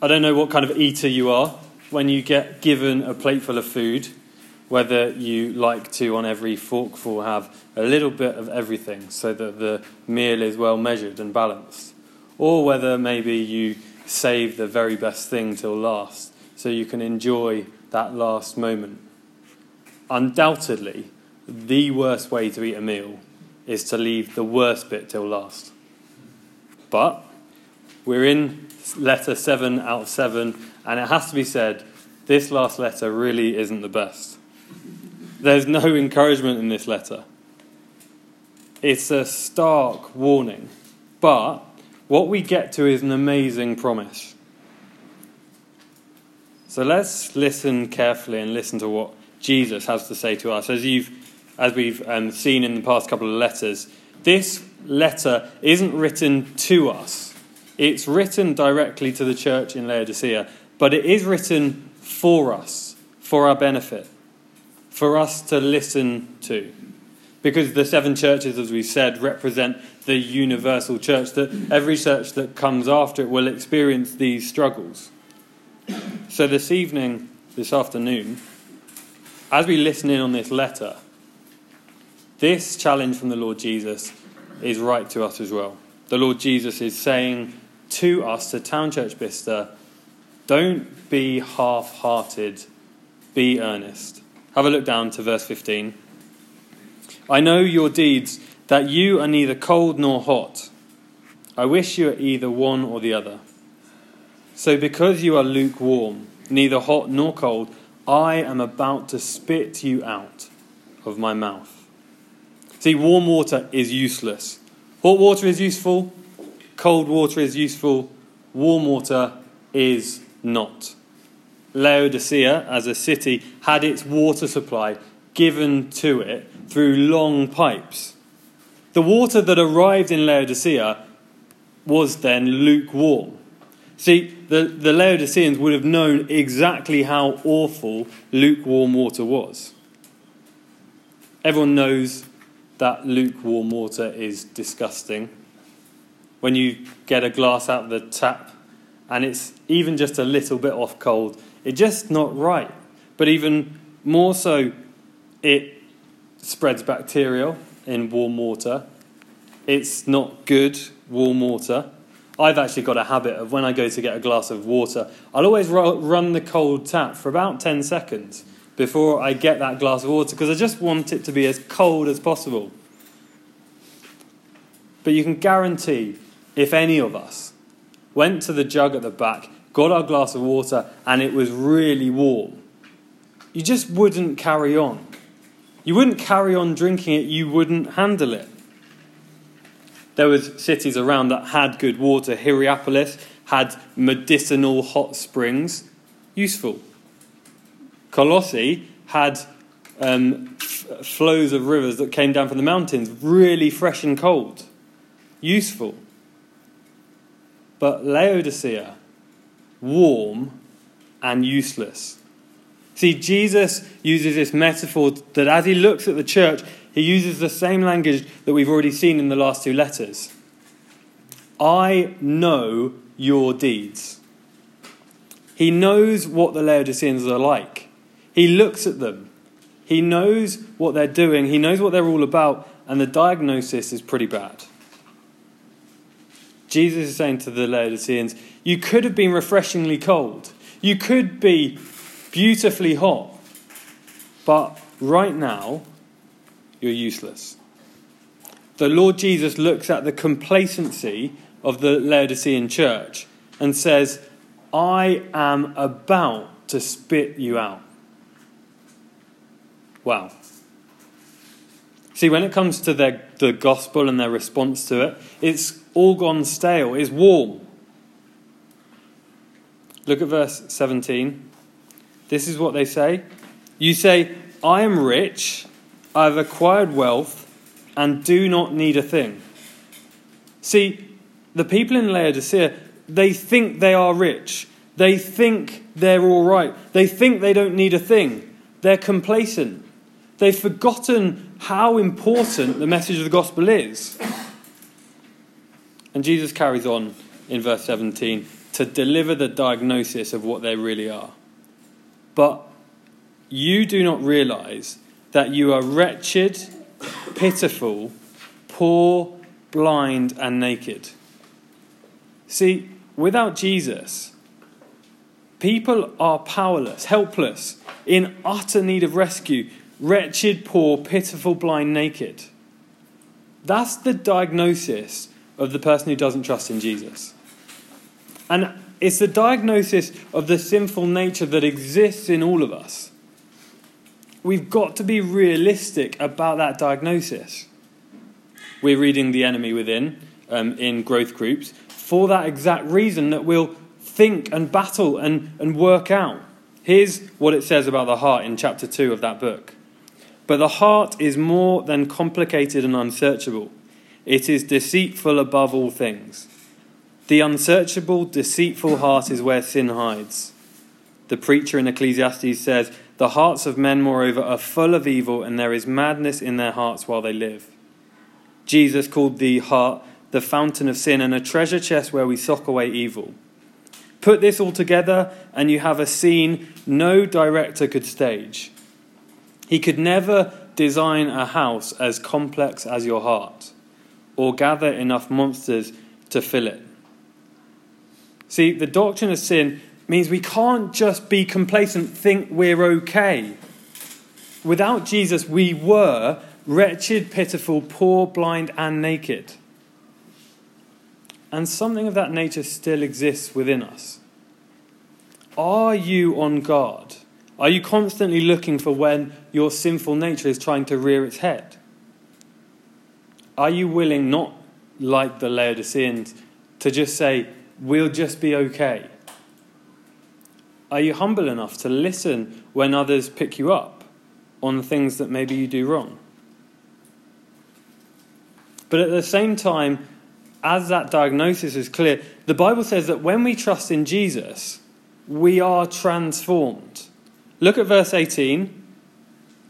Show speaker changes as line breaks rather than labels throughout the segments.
I don't know what kind of eater you are when you get given a plateful of food, whether you like to, on every forkful, have a little bit of everything so that the meal is well measured and balanced, or whether maybe you save the very best thing till last so you can enjoy that last moment. Undoubtedly, the worst way to eat a meal is to leave the worst bit till last. But we're in letter 7 out of 7, and it has to be said, this last letter really isn't the best. There's no encouragement in this letter. It's a stark warning. But what we get to is an amazing promise. So let's listen carefully and listen to what Jesus has to say to us. As, you've, as we've um, seen in the past couple of letters, this letter isn't written to us, it's written directly to the church in Laodicea, but it is written for us, for our benefit, for us to listen to. Because the seven churches, as we said, represent the universal church, that every church that comes after it will experience these struggles. So, this evening, this afternoon, as we listen in on this letter, this challenge from the Lord Jesus is right to us as well. The Lord Jesus is saying to us, to Town Church Bicester, don't be half hearted, be earnest. Have a look down to verse 15. I know your deeds, that you are neither cold nor hot. I wish you were either one or the other. So, because you are lukewarm, neither hot nor cold, I am about to spit you out of my mouth. See, warm water is useless. Hot water is useful, cold water is useful, warm water is not. Laodicea, as a city, had its water supply given to it through long pipes. The water that arrived in Laodicea was then lukewarm. See, the, the Laodiceans would have known exactly how awful lukewarm water was. Everyone knows that lukewarm water is disgusting. When you get a glass out of the tap and it's even just a little bit off cold, it's just not right. But even more so, it spreads bacteria in warm water. It's not good warm water. I've actually got a habit of when I go to get a glass of water, I'll always run the cold tap for about 10 seconds before I get that glass of water because I just want it to be as cold as possible. But you can guarantee if any of us went to the jug at the back, got our glass of water, and it was really warm, you just wouldn't carry on. You wouldn't carry on drinking it, you wouldn't handle it. There was cities around that had good water. Hierapolis had medicinal hot springs, useful. Colossae had um, f- flows of rivers that came down from the mountains, really fresh and cold, useful. But Laodicea, warm and useless. See, Jesus uses this metaphor that as he looks at the church, he uses the same language that we've already seen in the last two letters. I know your deeds. He knows what the Laodiceans are like. He looks at them. He knows what they're doing. He knows what they're all about. And the diagnosis is pretty bad. Jesus is saying to the Laodiceans, You could have been refreshingly cold. You could be beautifully hot. But right now, you're useless. The Lord Jesus looks at the complacency of the Laodicean church and says, I am about to spit you out. Wow. See, when it comes to their, the gospel and their response to it, it's all gone stale, is warm. Look at verse 17. This is what they say. You say, I am rich, I have acquired wealth, and do not need a thing. See, the people in Laodicea, they think they are rich. They think they're all right. They think they don't need a thing. They're complacent. They've forgotten how important the message of the gospel is. And Jesus carries on in verse 17 to deliver the diagnosis of what they really are. But you do not realize that you are wretched, pitiful, poor, blind, and naked. See, without Jesus, people are powerless, helpless, in utter need of rescue, wretched, poor, pitiful, blind, naked. That's the diagnosis of the person who doesn't trust in Jesus. And it's the diagnosis of the sinful nature that exists in all of us. We've got to be realistic about that diagnosis. We're reading The Enemy Within um, in growth groups for that exact reason that we'll think and battle and, and work out. Here's what it says about the heart in chapter 2 of that book. But the heart is more than complicated and unsearchable. It is deceitful above all things. The unsearchable, deceitful heart is where sin hides. The preacher in Ecclesiastes says, The hearts of men, moreover, are full of evil, and there is madness in their hearts while they live. Jesus called the heart the fountain of sin and a treasure chest where we sock away evil. Put this all together, and you have a scene no director could stage. He could never design a house as complex as your heart, or gather enough monsters to fill it. See, the doctrine of sin means we can't just be complacent, think we're okay. Without Jesus, we were wretched, pitiful, poor, blind, and naked. And something of that nature still exists within us. Are you on guard? Are you constantly looking for when your sinful nature is trying to rear its head? Are you willing, not like the Laodiceans, to just say, we'll just be okay? Are you humble enough to listen when others pick you up on things that maybe you do wrong? But at the same time, as that diagnosis is clear, the Bible says that when we trust in Jesus, we are transformed. Look at verse 18.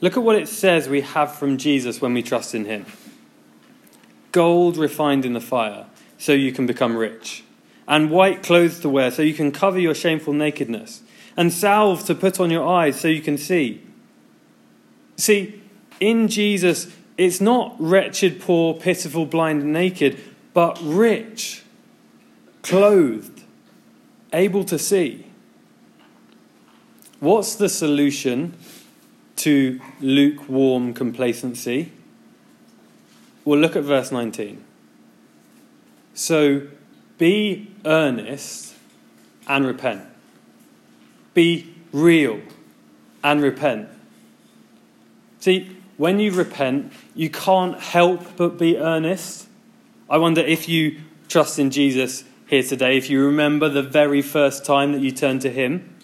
Look at what it says we have from Jesus when we trust in him gold refined in the fire, so you can become rich, and white clothes to wear, so you can cover your shameful nakedness, and salve to put on your eyes, so you can see. See, in Jesus, it's not wretched, poor, pitiful, blind, and naked but rich, clothed, able to see. What's the solution to lukewarm complacency? Well, look at verse 19. So be earnest and repent. Be real and repent. See, when you repent, you can't help but be earnest. I wonder if you trust in Jesus here today, if you remember the very first time that you turned to Him.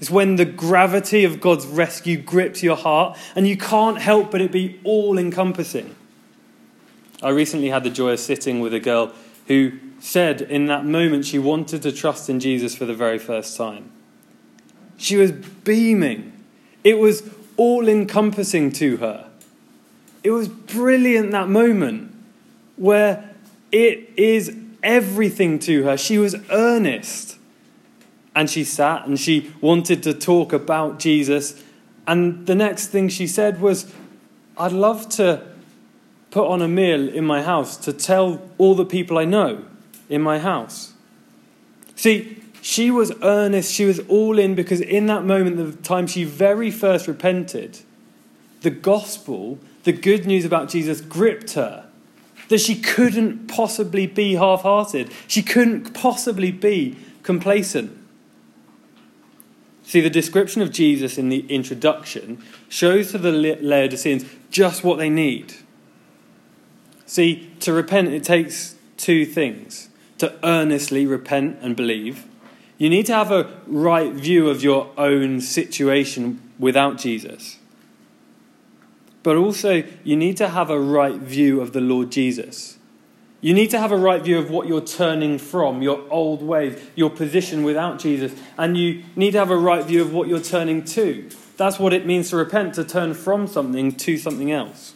It's when the gravity of God's rescue grips your heart and you can't help but it be all encompassing. I recently had the joy of sitting with a girl who said in that moment she wanted to trust in Jesus for the very first time. She was beaming, it was all encompassing to her. It was brilliant that moment where it is everything to her. She was earnest. And she sat and she wanted to talk about Jesus. And the next thing she said was, I'd love to put on a meal in my house to tell all the people I know in my house. See, she was earnest, she was all in because in that moment, the time she very first repented, the gospel, the good news about Jesus gripped her that she couldn't possibly be half hearted. She couldn't possibly be complacent. See, the description of Jesus in the introduction shows to the Laodiceans just what they need. See, to repent, it takes two things to earnestly repent and believe. You need to have a right view of your own situation without Jesus. But also, you need to have a right view of the Lord Jesus. You need to have a right view of what you're turning from, your old ways, your position without Jesus. And you need to have a right view of what you're turning to. That's what it means to repent, to turn from something to something else.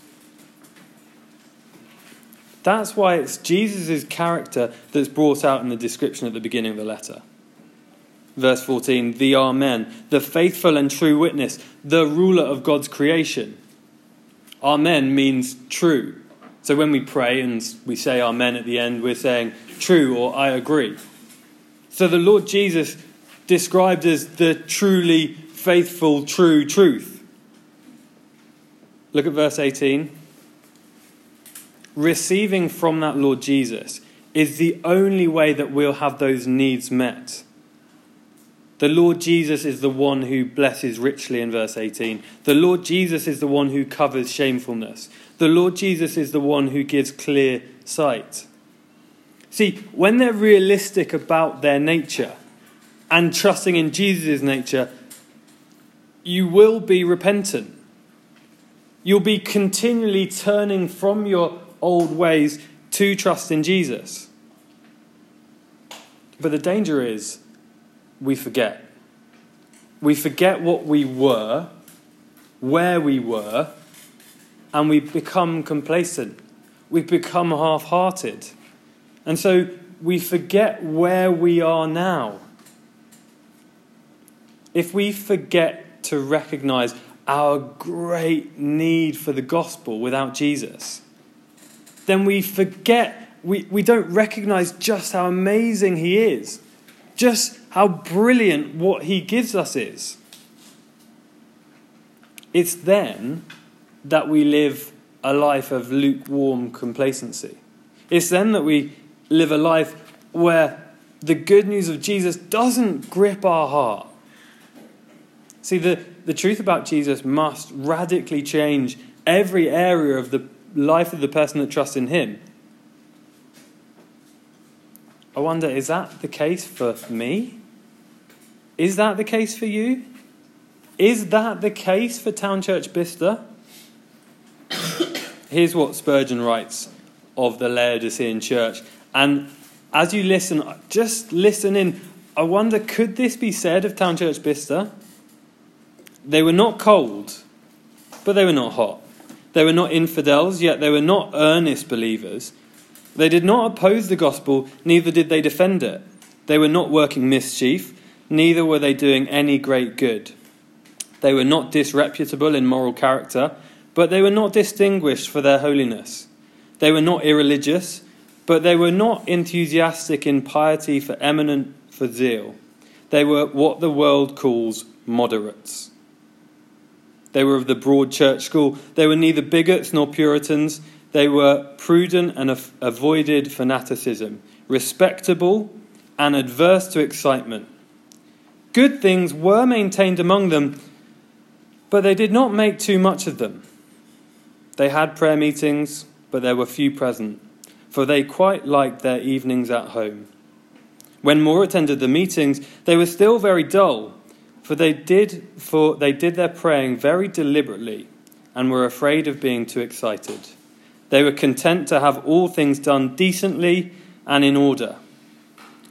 That's why it's Jesus' character that's brought out in the description at the beginning of the letter. Verse 14 the Amen, the faithful and true witness, the ruler of God's creation. Amen means true. So when we pray and we say Amen at the end, we're saying true or I agree. So the Lord Jesus described as the truly faithful, true truth. Look at verse 18. Receiving from that Lord Jesus is the only way that we'll have those needs met. The Lord Jesus is the one who blesses richly in verse 18. The Lord Jesus is the one who covers shamefulness. The Lord Jesus is the one who gives clear sight. See, when they're realistic about their nature and trusting in Jesus' nature, you will be repentant. You'll be continually turning from your old ways to trust in Jesus. But the danger is we forget. We forget what we were, where we were, and we become complacent. We become half hearted. And so we forget where we are now. If we forget to recognize our great need for the gospel without Jesus, then we forget, we, we don't recognize just how amazing He is, just how brilliant what He gives us is. It's then that we live a life of lukewarm complacency. It's then that we live a life where the good news of Jesus doesn't grip our heart. See, the, the truth about Jesus must radically change every area of the life of the person that trusts in Him. I wonder, is that the case for me? Is that the case for you? Is that the case for Town Church Bicester? Here's what Spurgeon writes of the Laodicean church. And as you listen, just listen in. I wonder, could this be said of Town Church Bicester? They were not cold, but they were not hot. They were not infidels, yet they were not earnest believers. They did not oppose the gospel, neither did they defend it. They were not working mischief, neither were they doing any great good. They were not disreputable in moral character, but they were not distinguished for their holiness. They were not irreligious, but they were not enthusiastic in piety for eminent for zeal. They were what the world calls moderates. They were of the broad church school. They were neither bigots nor Puritans. They were prudent and avoided fanaticism, respectable and adverse to excitement. Good things were maintained among them, but they did not make too much of them. They had prayer meetings, but there were few present, for they quite liked their evenings at home. When more attended the meetings, they were still very dull, for they did for they did their praying very deliberately and were afraid of being too excited. They were content to have all things done decently and in order.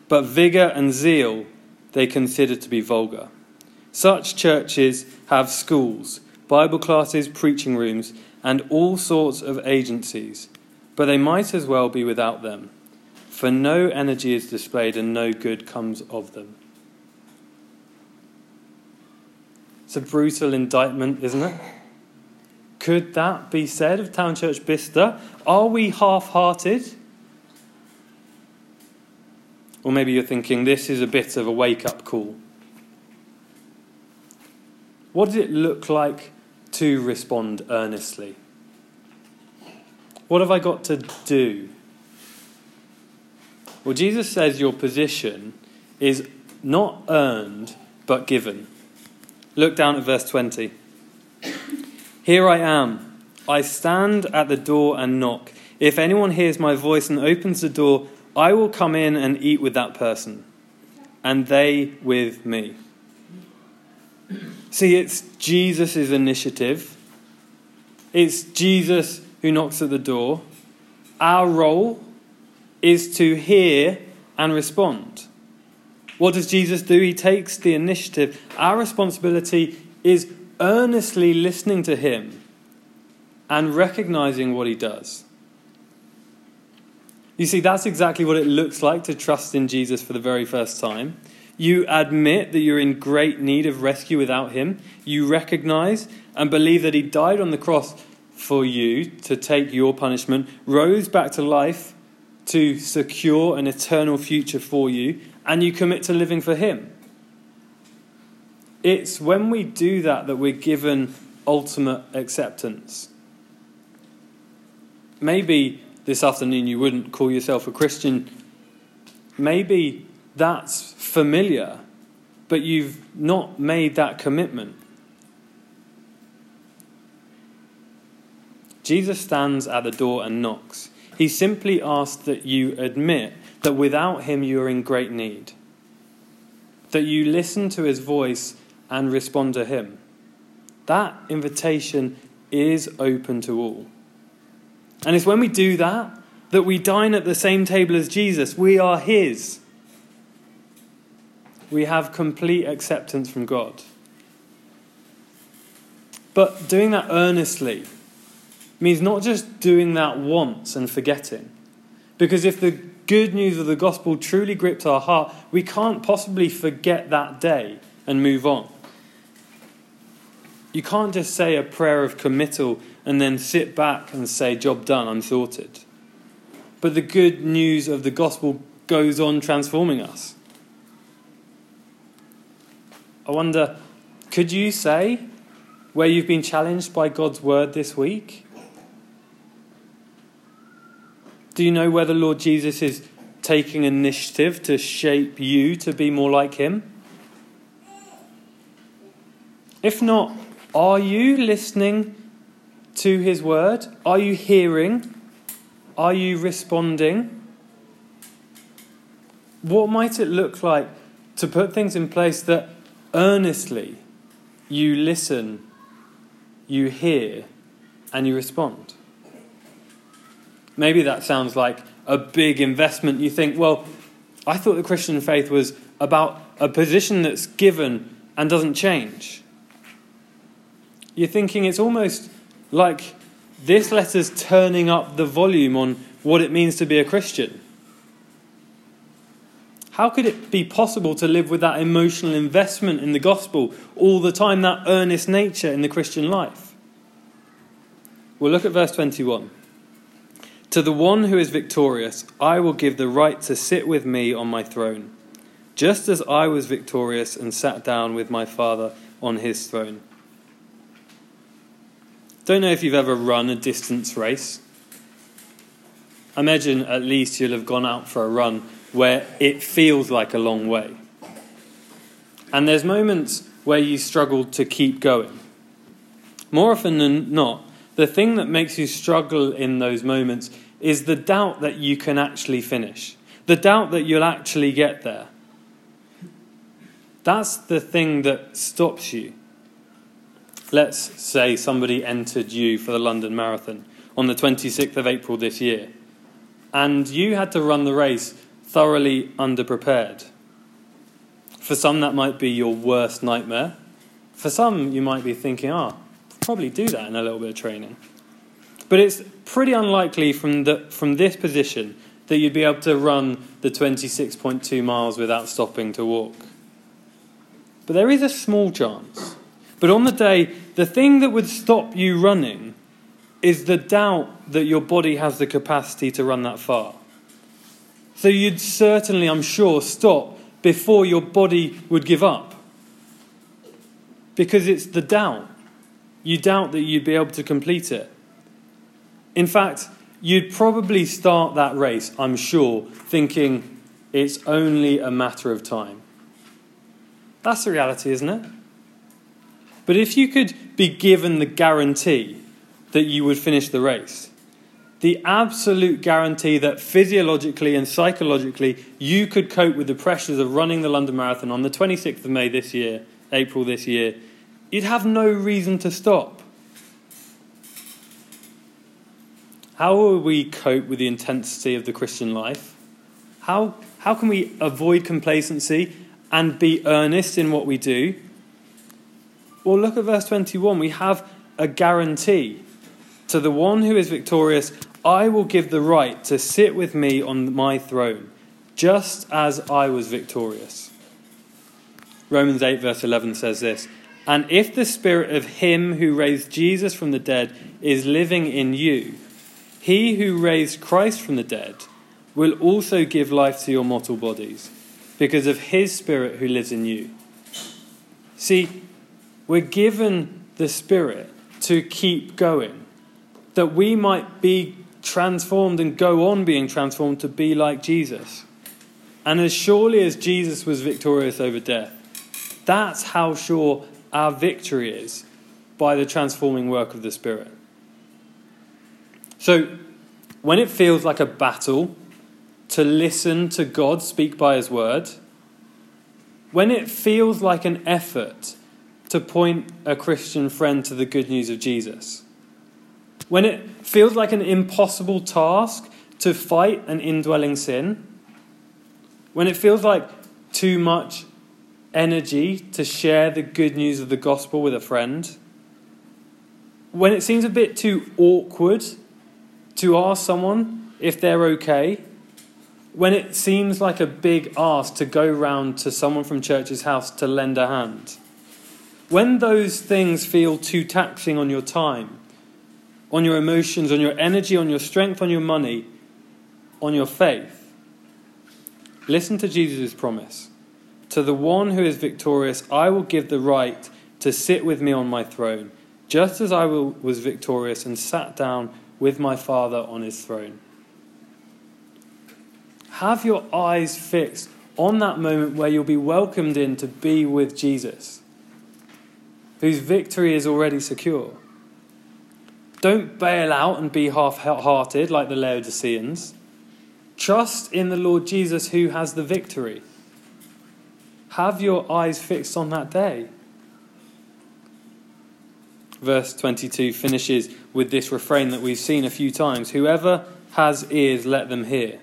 But vigor and zeal they considered to be vulgar. Such churches have schools, Bible classes, preaching rooms, and all sorts of agencies, but they might as well be without them, for no energy is displayed and no good comes of them. It's a brutal indictment, isn't it? Could that be said of Town Church Bicester? Are we half hearted? Or maybe you're thinking this is a bit of a wake up call. What does it look like to respond earnestly? What have I got to do? Well, Jesus says your position is not earned but given. Look down at verse 20. Here I am. I stand at the door and knock. If anyone hears my voice and opens the door, I will come in and eat with that person, and they with me. See, it's Jesus' initiative. It's Jesus who knocks at the door. Our role is to hear and respond. What does Jesus do? He takes the initiative. Our responsibility is earnestly listening to him and recognizing what he does. You see, that's exactly what it looks like to trust in Jesus for the very first time. You admit that you're in great need of rescue without Him. You recognize and believe that He died on the cross for you to take your punishment, rose back to life to secure an eternal future for you, and you commit to living for Him. It's when we do that that we're given ultimate acceptance. Maybe this afternoon you wouldn't call yourself a Christian. Maybe that's familiar, but you've not made that commitment. Jesus stands at the door and knocks. He simply asks that you admit that without him you are in great need, that you listen to his voice and respond to him. That invitation is open to all. And it's when we do that that we dine at the same table as Jesus. We are his. We have complete acceptance from God. But doing that earnestly, means not just doing that once and forgetting. Because if the good news of the gospel truly grips our heart, we can't possibly forget that day and move on. You can't just say a prayer of committal and then sit back and say, Job done, I'm sorted. But the good news of the gospel goes on transforming us. I wonder, could you say where you've been challenged by God's word this week? Do you know where the Lord Jesus is taking initiative to shape you to be more like Him? If not, are you listening to His word? Are you hearing? Are you responding? What might it look like to put things in place that earnestly you listen, you hear, and you respond? Maybe that sounds like a big investment. You think, well, I thought the Christian faith was about a position that's given and doesn't change. You're thinking it's almost like this letter's turning up the volume on what it means to be a Christian. How could it be possible to live with that emotional investment in the gospel all the time, that earnest nature in the Christian life? Well, look at verse 21. To the one who is victorious, I will give the right to sit with me on my throne, just as I was victorious and sat down with my Father on his throne. Don't know if you've ever run a distance race. I imagine at least you'll have gone out for a run where it feels like a long way. And there's moments where you struggle to keep going. More often than not, the thing that makes you struggle in those moments is the doubt that you can actually finish, the doubt that you'll actually get there. That's the thing that stops you. Let's say somebody entered you for the London Marathon on the 26th of April this year, and you had to run the race thoroughly underprepared. For some, that might be your worst nightmare. For some, you might be thinking, oh, probably do that in a little bit of training. But it's pretty unlikely from, the, from this position that you'd be able to run the 26.2 miles without stopping to walk. But there is a small chance. But on the day, the thing that would stop you running is the doubt that your body has the capacity to run that far. So you'd certainly, I'm sure, stop before your body would give up. Because it's the doubt. You doubt that you'd be able to complete it. In fact, you'd probably start that race, I'm sure, thinking it's only a matter of time. That's the reality, isn't it? But if you could be given the guarantee that you would finish the race, the absolute guarantee that physiologically and psychologically you could cope with the pressures of running the London Marathon on the 26th of May this year, April this year, you'd have no reason to stop. How will we cope with the intensity of the Christian life? How, how can we avoid complacency and be earnest in what we do? Well, look at verse 21. We have a guarantee. To the one who is victorious, I will give the right to sit with me on my throne, just as I was victorious. Romans 8, verse 11 says this And if the spirit of him who raised Jesus from the dead is living in you, he who raised Christ from the dead will also give life to your mortal bodies, because of his spirit who lives in you. See, we're given the spirit to keep going, that we might be transformed and go on being transformed to be like Jesus. And as surely as Jesus was victorious over death, that's how sure our victory is by the transforming work of the Spirit. So, when it feels like a battle to listen to God speak by His word, when it feels like an effort to point a Christian friend to the good news of Jesus, when it feels like an impossible task to fight an indwelling sin, when it feels like too much energy to share the good news of the gospel with a friend, when it seems a bit too awkward to ask someone if they're okay, when it seems like a big ask to go round to someone from church's house to lend a hand, when those things feel too taxing on your time, on your emotions, on your energy, on your strength, on your money, on your faith, listen to Jesus' promise. To the one who is victorious, I will give the right to sit with me on my throne, just as I was victorious and sat down with my Father on his throne. Have your eyes fixed on that moment where you'll be welcomed in to be with Jesus, whose victory is already secure. Don't bail out and be half hearted like the Laodiceans. Trust in the Lord Jesus who has the victory. Have your eyes fixed on that day. Verse 22 finishes with this refrain that we've seen a few times Whoever has ears, let them hear.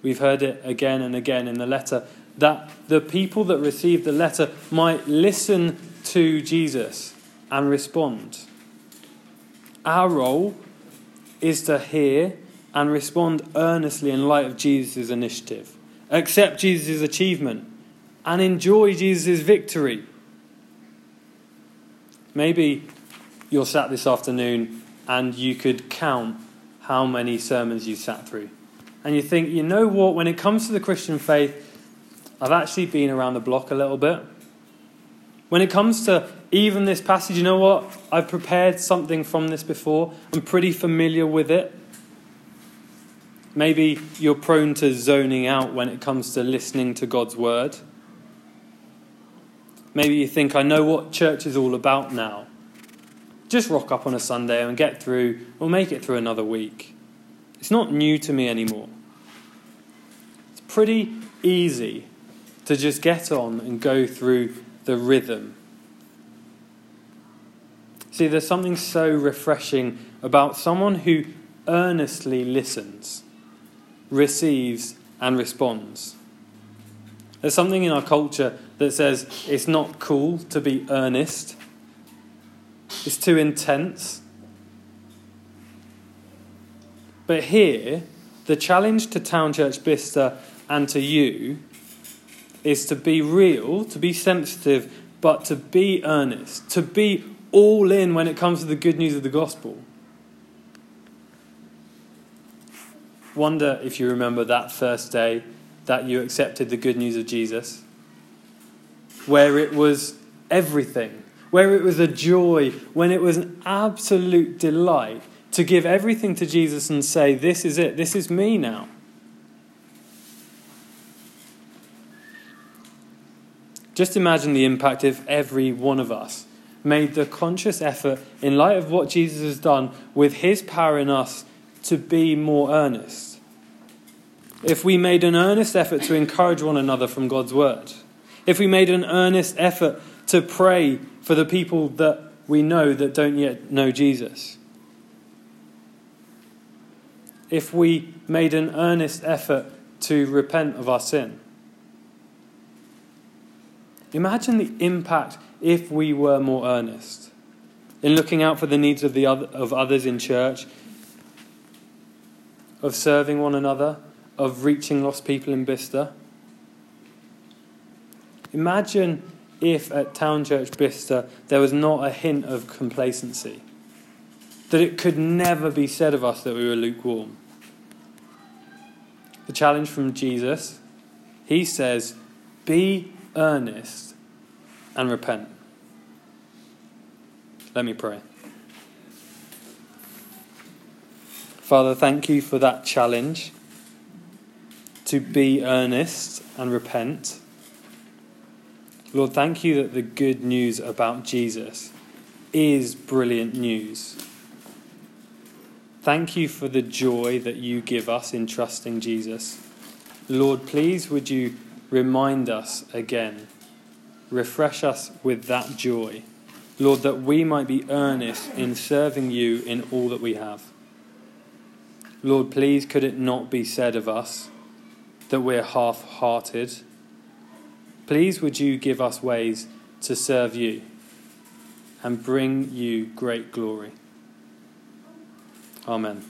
We've heard it again and again in the letter that the people that received the letter might listen to Jesus and respond. Our role is to hear and respond earnestly in light of Jesus' initiative accept Jesus' achievement, and enjoy Jesus' victory. Maybe you're sat this afternoon and you could count how many sermons you sat through. And you think, you know what, when it comes to the Christian faith, I've actually been around the block a little bit. When it comes to even this passage, you know what? I've prepared something from this before. I'm pretty familiar with it. Maybe you're prone to zoning out when it comes to listening to God's word. Maybe you think, I know what church is all about now. Just rock up on a Sunday and get through, or make it through another week. It's not new to me anymore. It's pretty easy to just get on and go through the rhythm. See, there's something so refreshing about someone who earnestly listens receives, and responds. There's something in our culture that says it's not cool to be earnest, it's too intense. But here, the challenge to Town Church Bicester and to you is to be real, to be sensitive, but to be earnest, to be all in when it comes to the good news of the gospel. Wonder if you remember that first day that you accepted the good news of Jesus, where it was everything, where it was a joy, when it was an absolute delight to give everything to Jesus and say, This is it, this is me now. Just imagine the impact if every one of us made the conscious effort, in light of what Jesus has done, with his power in us, to be more earnest. If we made an earnest effort to encourage one another from God's word, if we made an earnest effort to pray for the people that we know that don't yet know Jesus, if we made an earnest effort to repent of our sin. Imagine the impact if we were more earnest. in looking out for the needs of, the other, of others in church, of serving one another, of reaching lost people in Bicester. Imagine if at Town Church Bicester there was not a hint of complacency, that it could never be said of us that we were lukewarm. The challenge from Jesus, he says, be earnest and repent. Let me pray. Father, thank you for that challenge to be earnest and repent. Lord, thank you that the good news about Jesus is brilliant news. Thank you for the joy that you give us in trusting Jesus. Lord, please would you remind us again, refresh us with that joy. Lord, that we might be earnest in serving you in all that we have. Lord, please could it not be said of us that we're half hearted. Please would you give us ways to serve you and bring you great glory. Amen.